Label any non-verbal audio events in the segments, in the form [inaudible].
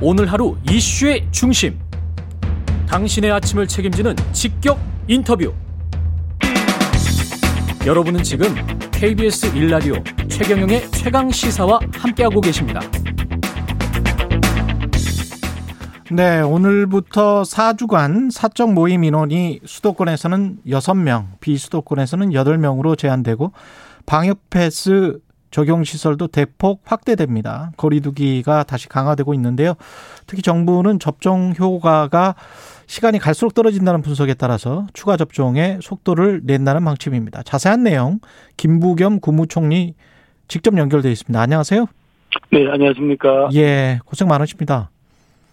오늘 하루 이슈의 중심. 당신의 아침을 책임지는 직격 인터뷰. 여러분은 지금 KBS 일라디오 최경영의 최강 시사와 함께하고 계십니다. 네, 오늘부터 4주간 사적 모임 인원이 수도권에서는 6명, 비수도권에서는 8명으로 제한되고 방역 패스 적용 시설도 대폭 확대됩니다. 거리두기가 다시 강화되고 있는데요. 특히 정부는 접종 효과가 시간이 갈수록 떨어진다는 분석에 따라서 추가 접종의 속도를 낸다는 방침입니다. 자세한 내용 김부겸 국무총리 직접 연결돼 있습니다. 안녕하세요. 네, 안녕하십니까. 예, 고생 많으십니다.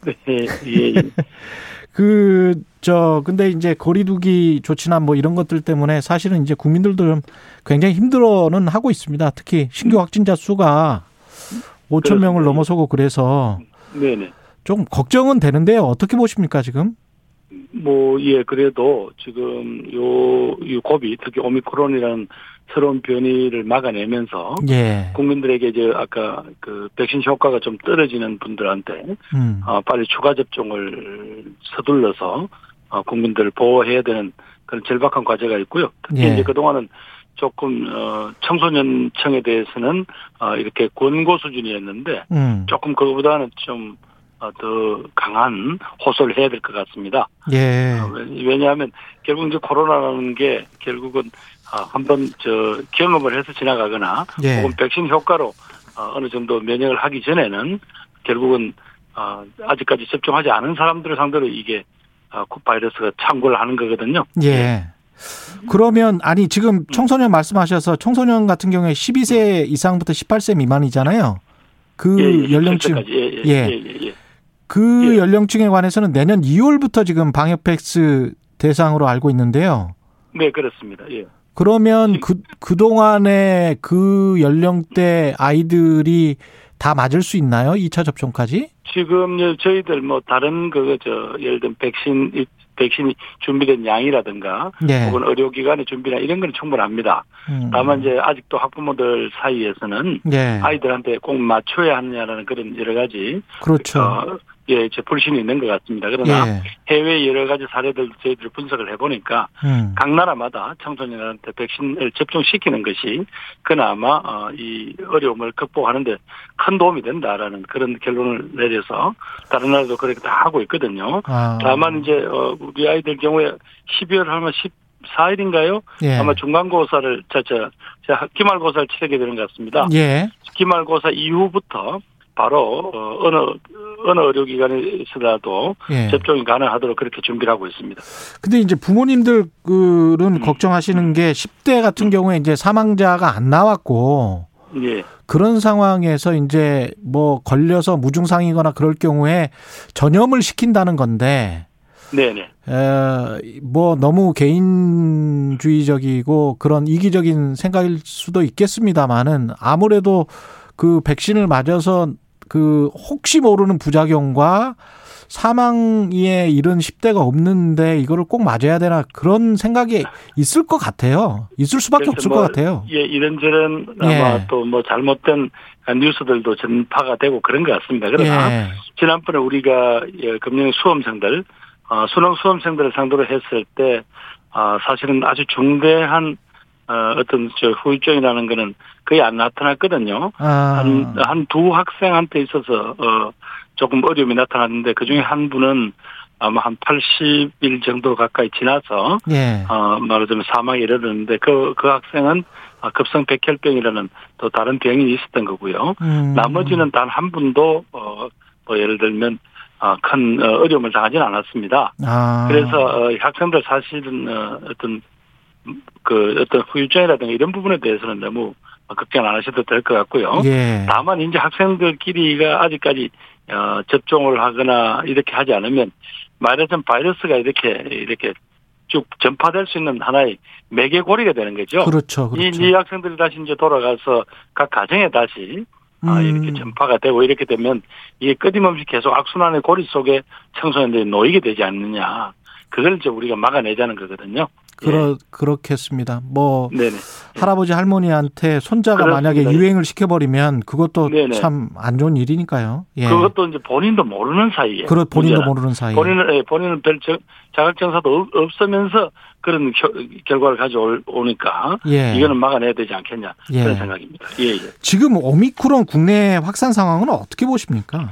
네, 예, 예. [laughs] 그, 저, 근데 이제 거리두기 조치나 뭐 이런 것들 때문에 사실은 이제 국민들도 좀 굉장히 힘들어는 하고 있습니다. 특히 신규 확진자 수가 5천 명을 넘어서고 그래서 네네. 좀 걱정은 되는데요. 어떻게 보십니까, 지금? 뭐, 예, 그래도 지금 요, 요 고비, 특히 오미크론이라는 새로운 변이를 막아내면서 예. 국민들에게 이제 아까 그 백신 효과가 좀 떨어지는 분들한테 음. 어, 빨리 추가 접종을 서둘러서 어, 국민들을 보호해야 되는 그런 절박한 과제가 있고요. 특히 예. 이제 그동안은 조금 어, 청소년청에 대해서는 어, 이렇게 권고 수준이었는데 음. 조금 그거보다는 좀 어, 더 강한 호소를 해야 될 것 같습니다. 예. 어, 왜- 왜냐하면 결국 이제 코로나라는 게 결국은 아, 한번 저 경험을 해서 지나가거나 예. 혹은 백신 효과로 어, 어느 정도 면역을 하기 전에는 결국은 어, 아직까지 접종하지 않은 사람들을 상대로 이게 어, 바이러스가 창궐을 하는 거거든요. 예. 그러면 아니 지금 청소년 말씀하셔서 청소년 같은 경우에 12세 이상부터 18세 미만이잖아요. 그 예, 예, 연령층 18세까지. 예, 예, 예. 예, 예, 예. 그 예. 연령층에 관해서는 내년 2월부터 지금 방역 패스 대상으로 알고 있는데요. 네, 그렇습니다. 예. 그러면 그 그동안에 그 연령대 아이들이 다 맞을 수 있나요? 2차 접종까지? 지금 이제 저희들 뭐 다른 그저 예를 들면 백신 백신이 준비된 양이라든가 예. 혹은 의료기관의 준비나 이런 건 충분합니다. 음. 다만 이제 아직도 학부모들 사이에서는 예. 아이들한테 꼭 맞춰야 하느냐라는 그런 여러 가지 그렇죠. 어, 예, 제 불신이 있는 것 같습니다. 그러나 예. 해외 여러 가지 사례들 저희들 분석을 해보니까 음. 각 나라마다 청소년한테 백신을 접종시키는 것이 그나마 어, 이 어려움을 극복하는데 큰 도움이 된다라는 그런 결론을 내려서 다른 나라도 그렇게 다 하고 있거든요. 아. 다만 이제 어, 우리 아이들 경우에 12월 하면 14일인가요? 예. 아마 중간고사를 저 저 저 기말고사를 치르게 되는 것 같습니다. 예. 기말고사 이후부터 바로 어, 어느 어느 의료기관에서라도 예. 접종이 가능하도록 그렇게 준비를 하고 있습니다. 근데 이제 부모님들은 음. 걱정하시는 게 10대 같은 경우에 이제 사망자가 안 나왔고 예, 그런 상황에서 이제 뭐 걸려서 무증상이거나 그럴 경우에 전염을 시킨다는 건데 네네. 에, 뭐 너무 개인주의적이고 그런 이기적인 생각일 수도 있겠습니다만은 아무래도 그 백신을 맞아서 그 혹시 모르는 부작용과 사망에 이른 10대가 없는데 이거를 꼭 맞아야 되나 그런 생각이 있을 것 같아요. 있을 수밖에 없을 뭐, 것 같아요. 예, 이런저런 예. 아마 또뭐 잘못된 뉴스들도 전파가 되고 그런 것 같습니다. 그러나 예. 지난번에 우리가 예, 금년 수험생들 어, 수능 수험생들을 상대로 했을 때 어, 사실은 아주 중대한 어, 어떤 저 후유증이라는 거는 거의 안 나타났거든요. 아, 한한 두 학생한테 있어서 어 조금 어려움이 나타났는데 그 중에 한 분은 아마 한 80일 정도 가까이 지나서 예. 어 말하자면 사망에 이르렀는데 그그 학생은 아, 급성 백혈병이라는 또 다른 병이 있었던 거고요. 음. 나머지는 단 한 분도 어 뭐 예를 들면 아, 큰 어, 어려움을 당하지는 않았습니다. 아. 그래서 어, 학생들 사실은 어, 어떤 그 어떤 후유증이라든가 이런 부분에 대해서는 너무 걱정 안 하셔도 될 것 같고요. 예. 다만 이제 학생들끼리가 아직까지 어, 접종을 하거나 이렇게 하지 않으면 말하자면 바이러스가 이렇게 이렇게 쭉 전파될 수 있는 하나의 매개고리가 되는 거죠. 그렇죠. 이, 그렇죠. 이 학생들이 다시 이제 돌아가서 각 가정에 다시 아, 음. 이렇게 전파가 되고 이렇게 되면 이게 끊임없이 계속 악순환의 고리 속에 청소년들이 놓이게 되지 않느냐. 그걸 이제 우리가 막아내자는 거거든요. 그러 예. 그렇겠습니다. 뭐 네네. 할아버지 할머니한테 손자가 그렇습니다. 만약에 유행을 시켜버리면 그것도 참 안 좋은 일이니까요. 예. 그것도 이제 본인도 모르는 사이에. 그렇 본인도 문제는. 모르는 사이에. 본인은 예, 본인은 별 자격증사도 없으면서 그런 결과를 가져오니까 예. 이거는 막아내야 되지 않겠냐 예. 그런 생각입니다. 예, 예. 지금 오미크론 국내 확산 상황은 어떻게 보십니까?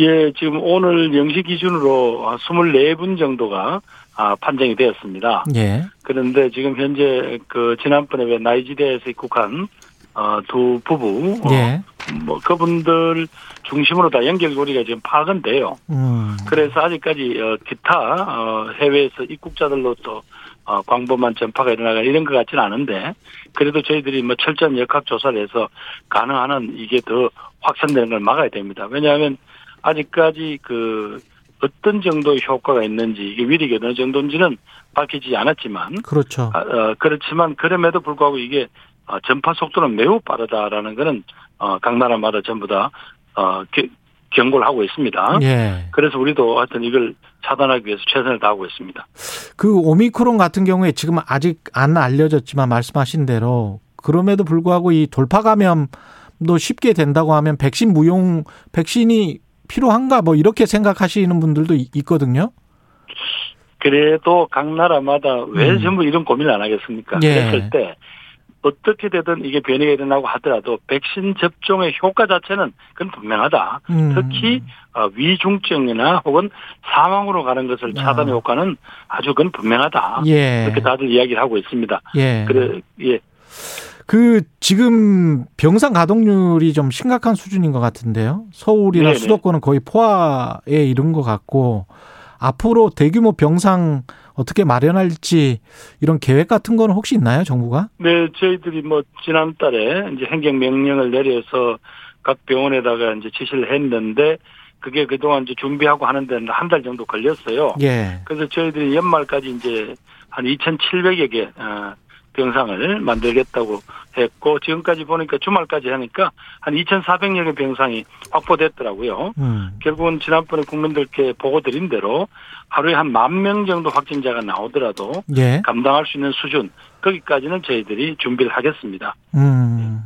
예, 지금 오늘 영시 기준으로 24분 정도가 아, 판정이 되었습니다. 예. 그런데 지금 현재 그 지난번에 왜 나이지리아에서 입국한 어, 두 부부, 어, 예. 어, 뭐 그분들 중심으로 다 연결고리가 지금 파악은 돼요. 음. 그래서 아직까지 어, 기타 어, 해외에서 입국자들로 또 어, 광범한 전파가 일어나가 이런 것 같지는 않은데 그래도 저희들이 뭐 철저한 역학 조사를 해서 가능한 한 이게 더 확산되는 걸 막아야 됩니다. 왜냐하면 아직까지 그 어떤 정도의 효과가 있는지 이게 위력이 어느 정도인지는 밝히지 않았지만 그렇죠. 아, 어, 그렇지만 그럼에도 불구하고 이게 어, 전파 속도는 매우 빠르다라는 거는 어, 각 나라마다 전부 다 어, 경고를 하고 있습니다. 예. 그래서 우리도 하여튼 이걸 차단하기 위해서 최선을 다하고 있습니다. 그 오미크론 같은 경우에 지금 아직 안 알려졌지만 말씀하신 대로 그럼에도 불구하고 이 돌파 감염도 쉽게 된다고 하면 백신 무용 백신이 필요한가 뭐 이렇게 생각하시는 분들도 있거든요. 그래도 각 나라마다 왜 음. 전부 이런 고민을 안 하겠습니까? 예. 그랬을 때 어떻게 되든 이게 변이가 일어나고 하더라도 백신 접종의 효과 자체는 그건 분명하다. 음. 특히 어, 위중증이나 혹은 사망으로 가는 것을 차단 아. 효과는 아주 그건 분명하다. 예. 그렇게 다들 이야기를 하고 있습니다. 예. 그래 예. 그 지금 병상 가동률이 좀 심각한 수준인 것 같은데요. 서울이나 네네. 수도권은 거의 포화에 이른 것 같고 앞으로 대규모 병상 어떻게 마련할지 이런 계획 같은 거는 혹시 있나요, 정부가? 네, 저희들이 뭐 지난달에 이제 행정 명령을 내려서 각 병원에다가 이제 지시를 했는데 그게 그동안 이제 준비하고 하는 데는 한 달 정도 걸렸어요. 예. 그래서 저희들이 연말까지 이제 한 2,700여 개 어, 병상을 만들겠다고 했고 지금까지 보니까 주말까지 하니까 한 2,400여 개 병상이 확보됐더라고요. 음. 결국은 지난번에 국민들께 보고 드린 대로 하루에 한 만 명 정도 확진자가 나오더라도 예. 감당할 수 있는 수준 거기까지는 저희들이 준비를 하겠습니다. 음.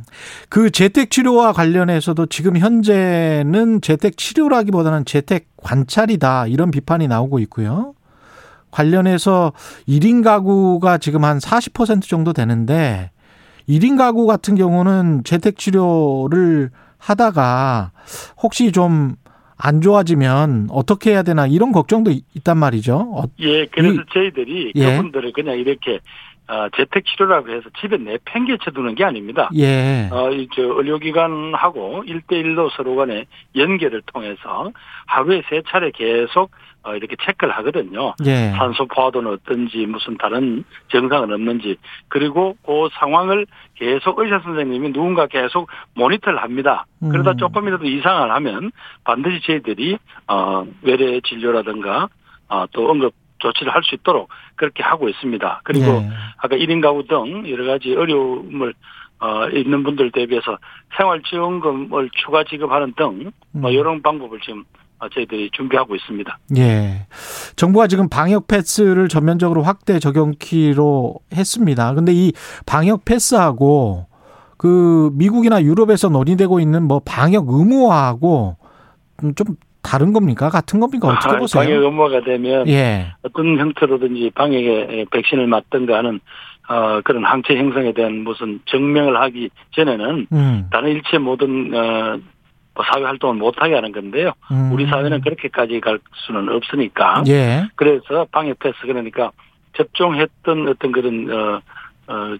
그 재택 치료와 관련해서도 지금 현재는 재택 치료라기보다는 재택 관찰이다 이런 비판이 나오고 있고요. 관련해서 1인 가구가 지금 한 40% 정도 되는데 1인 가구 같은 경우는 재택 치료를 하다가 혹시 좀 안 좋아지면 어떻게 해야 되나 이런 걱정도 있단 말이죠. 어, 예, 그래서 이, 저희들이 예. 그분들을 그냥 이렇게 어, 재택 치료라고 해서 집에 내팽개쳐 두는 게 아닙니다. 예. 어, 이저 의료기관하고 1대1로 서로 간에 연계를 통해서 하루에 세 차례 계속 어, 이렇게 체크를 하거든요. 예. 산소 포화도는 어떤지 무슨 다른 증상은 없는지 그리고 그 상황을 계속 의사 선생님이 누군가 계속 모니터를 합니다. 그러다 음. 조금이라도 이상을 하면 반드시 저희들이 어 외래 진료라든가 어, 또 응급 조치를 할 수 있도록 그렇게 하고 있습니다. 그리고 예. 아까 1인 가구 등 여러 가지 어려움을 어, 있는 분들 대비해서 생활지원금을 추가 지급하는 등뭐 음. 이런 방법을 지금 어, 저희들이 준비하고 있습니다. 예. 정부가 지금 방역 패스를 전면적으로 확대 적용키로 했습니다. 근데 이 방역 패스하고 그 미국이나 유럽에서 논의되고 있는 뭐 방역 의무화하고 좀 다른 겁니까? 같은 겁니까? 어떻게 보세요? 방역 의무화가 되면 예. 어떤 형태로든지 방역에 백신을 맞든가 하는 어, 그런 항체 형성에 대한 무슨 증명을 하기 전에는 음. 다른 일체 모든 어, 뭐 사회 활동을 못하게 하는 건데요. 음. 우리 사회는 그렇게까지 갈 수는 없으니까. 예. 그래서 방역 패스 그러니까 접종했던 어떤 그런 어, 어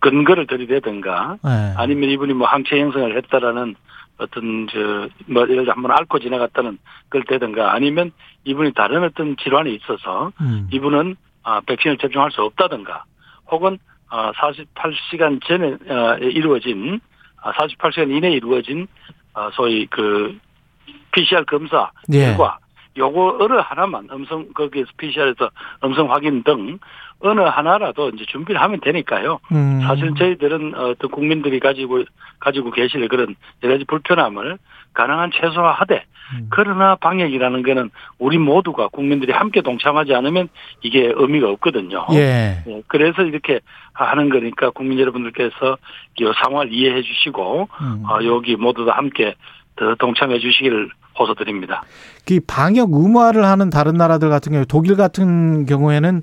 근거를 들이대든가 예. 아니면 이분이 뭐 항체 형성을 했다라는 어떤 저뭐 예를 들어 한번 앓고 지나갔다는 걸 대든가 아니면 이분이 다른 어떤 질환이 있어서 음. 이분은 아 백신을 접종할 수 없다든가 혹은 아 48시간 전에 어, 이루어진 아 48시간 이내에 이루어진 아, 소위 그 PCR 검사 예. 결과 요거 어느 하나만 음성 거기에서 PCR에서 음성 확인 등 어느 하나라도 이제 준비를 하면 되니까요. 음. 사실 저희들은 어떤 국민들이 가지고 가지고 계실 그런 여러 가지 불편함을 가능한 최소화하되 음. 그러나 방역이라는 거는 우리 모두가 국민들이 함께 동참하지 않으면 이게 의미가 없거든요. 예. 예, 그래서 이렇게 하는 거니까 국민 여러분들께서 이 상황을 이해해 주시고 음. 어, 여기 모두 다 함께 더 동참해 주시기를 호소드립니다. 그 방역 의무화를 하는 다른 나라들 같은 경우 독일 같은 경우에는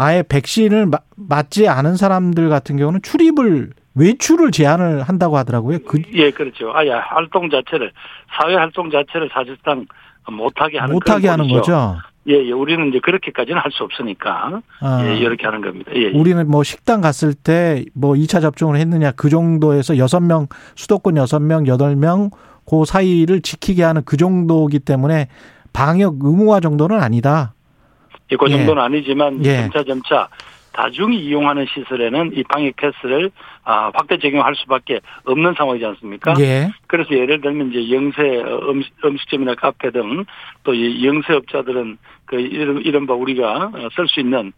아예 백신을 마- 맞지 않은 사람들 같은 경우는 출입을 외출을 제한을 한다고 하더라고요. 그 예, 그렇죠. 아예 활동 자체를 사회 활동 자체를 사실상 못하게 하는 못하게 하는. 거죠. 예, 예, 우리는 이제 그렇게까지는 할 수 없으니까 아. 예, 이렇게 하는 겁니다. 예, 예. 우리는 뭐 식당 갔을 때 뭐 2차 접종을 했느냐 그 정도에서 6명 수도권 6명, 8명 그 사이를 지키게 하는 그 정도기 때문에 방역 의무화 정도는 아니다. 예, 그 예. 정도는 아니지만 예. 점차 점차 다중이 이용하는 시설에는 이 방역 패스를 아, 확대 적용할 수밖에 없는 상황이지 않습니까? 예. 그래서 예를 들면 이제 영세 어, 음식, 음식점이나 카페 등 또 이 영세업자들은 그 이런 이른바 우리가 쓸 수 있는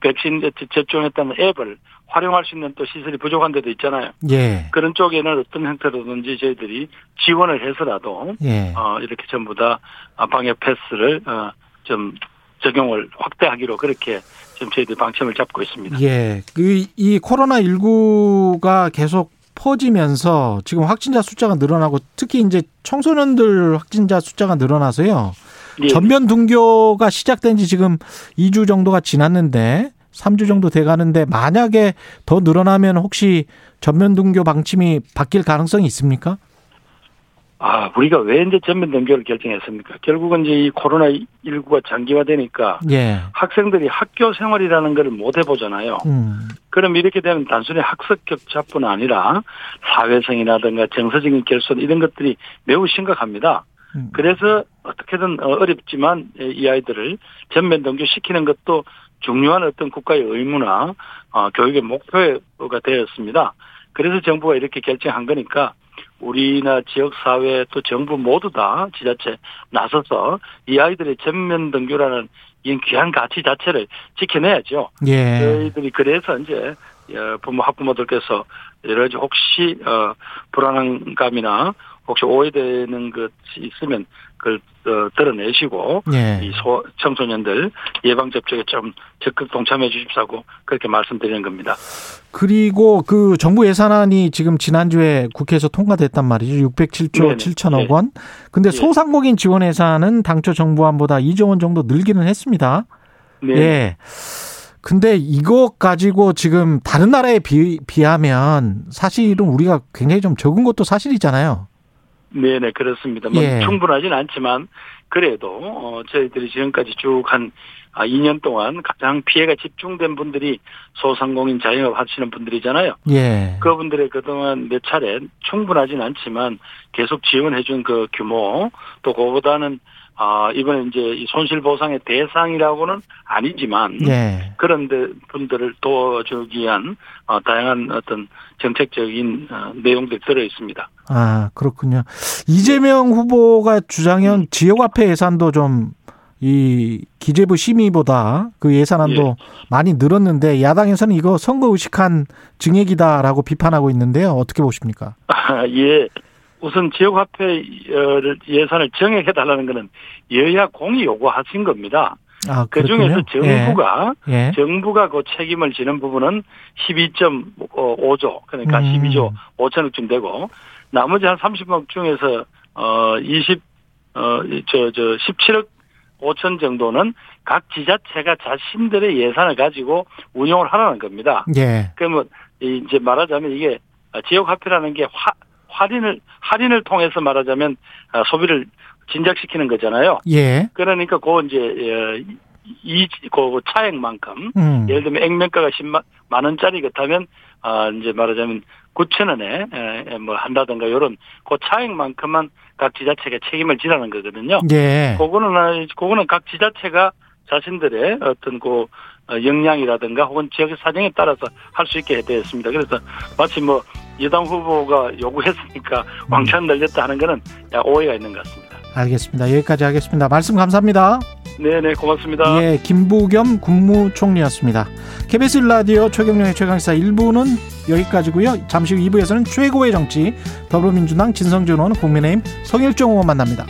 백신 접종했다는 앱을 활용할 수 있는 또 시설이 부족한 데도 있잖아요. 예. 그런 쪽에는 어떤 형태로든지 저희들이 지원을 해서라도 예. 어, 이렇게 전부 다 방역 패스를 어, 좀 적용을 확대하기로 그렇게 지금 저희들이 방침을 잡고 있습니다. 예. 그, 이 코로나19가 계속 퍼지면서 지금 확진자 숫자가 늘어나고 특히 이제 청소년들 확진자 숫자가 늘어나서요. 예. 전면 등교가 시작된 지 지금 2주 정도가 지났는데 3주 정도 돼 가는데 만약에 더 늘어나면 혹시 전면 등교 방침이 바뀔 가능성이 있습니까? 아, 우리가 왜 이제 전면 등교를 결정했습니까? 결국은 이제 이 코로나 19가 장기화되니까 예. 학생들이 학교 생활이라는 걸 못 해보잖아요. 음. 그럼 이렇게 되면 단순히 학습 격차뿐 아니라 사회성이라든가 정서적인 결손 이런 것들이 매우 심각합니다. 음. 그래서 어떻게든 어, 어렵지만 이 아이들을 전면 등교시키는 것도 중요한 어떤 국가의 의무나 어, 교육의 목표가 되었습니다. 그래서 정부가 이렇게 결정한 거니까 우리나 지역사회 또 정부 모두 다 지자체 나서서 이 아이들의 전면 등교라는 이 귀한 가치 자체를 지켜내야죠. 예. 저희들이 그래서 이제 어, 부모 학부모들께서 여러 가지 혹시 어, 불안감이나 혹시 오해되는 것이 있으면 그걸 어, 드러내시고 예. 이 소, 청소년들 예방 접종에 좀 적극 동참해 주십사고 그렇게 말씀드리는 겁니다. 그리고 그 정부 예산안이 지금 지난주에 국회에서 통과됐단 말이죠. 607조 네네. 7천억 원. 근데 예. 소상공인 지원 예산은 당초 정부안보다 2조 원 정도 늘기는 했습니다. 네. 예. 근데 이거 가지고 지금 다른 나라에 비, 비하면 사실은 우리가 굉장히 좀 적은 것도 사실이잖아요. 네네 그렇습니다. 뭐 예. 충분하진 않지만 그래도 어, 저희들이 지금까지 쭉한 아, 2년 동안 가장 피해가 집중된 분들이 소상공인 자영업 하시는 분들이잖아요. 예. 그분들의 그동안 몇 차례 충분하진 않지만 계속 지원해준 그 규모 또 그보다는 아 이번에 이제 이 손실 보상의 대상이라고는 아니지만 예. 그런 데 분들을 도와주기 위한 어, 다양한 어떤 정책적인 어, 내용들이 들어 있습니다. 아, 그렇군요. 이재명 후보가 주장한 지역화폐 예산도 좀 이 기재부 심의보다 그 예산안도 많이 늘었는데 야당에서는 이거 선거 의식한 증액이다라고 비판하고 있는데요. 어떻게 보십니까? 예. 우선 지역화폐를 예산을 정액해 달라는 것은 여야 공이 요구하신 겁니다. 아, 그 중에서. 정부가 예. 예. 정부가 그 책임을 지는 부분은 12.5조 그러니까 음. 12조 5천억쯤 되고 나머지 한 30억 중에서 어 20 어저 저 17억 5천 정도는 각 지자체가 자신들의 예산을 가지고 운용을 하라는 겁니다. 예. 그러면 이제 말하자면 이게 지역 화폐라는 게 화, 할인을 할인을 통해서 말하자면 아, 소비를 진작시키는 거잖아요. 예. 그러니까 그 이제 어, 이그 차액만큼 음. 예를 들면 액면가가 10만 만 원짜리 같다면 아 이제 말하자면 9천 원에 에, 뭐 한다든가 이런 그 차액만큼만 각 지자체가 책임을 지라는 거거든요. 예. 그거는 아, 그거는 각 지자체가 자신들의 어떤 그 어, 역량이라든가 혹은 지역 사정에 따라서 할 수 있게 되어 있습니다. 그래서 마치 뭐 여당 후보가 요구했으니까 왕창 늘렸다 하는 거는 야, 오해가 있는 것 같습니다. 알겠습니다. 여기까지 하겠습니다. 말씀 감사합니다. 네네 고맙습니다. 예, 김부겸 국무총리였습니다. KBS 라디오 최경영의 최강사 1부는 여기까지고요. 잠시 후 2부에서는 최고의 정치 더불어민주당 진성준 의원 국민의힘 성일종 의원 만납니다.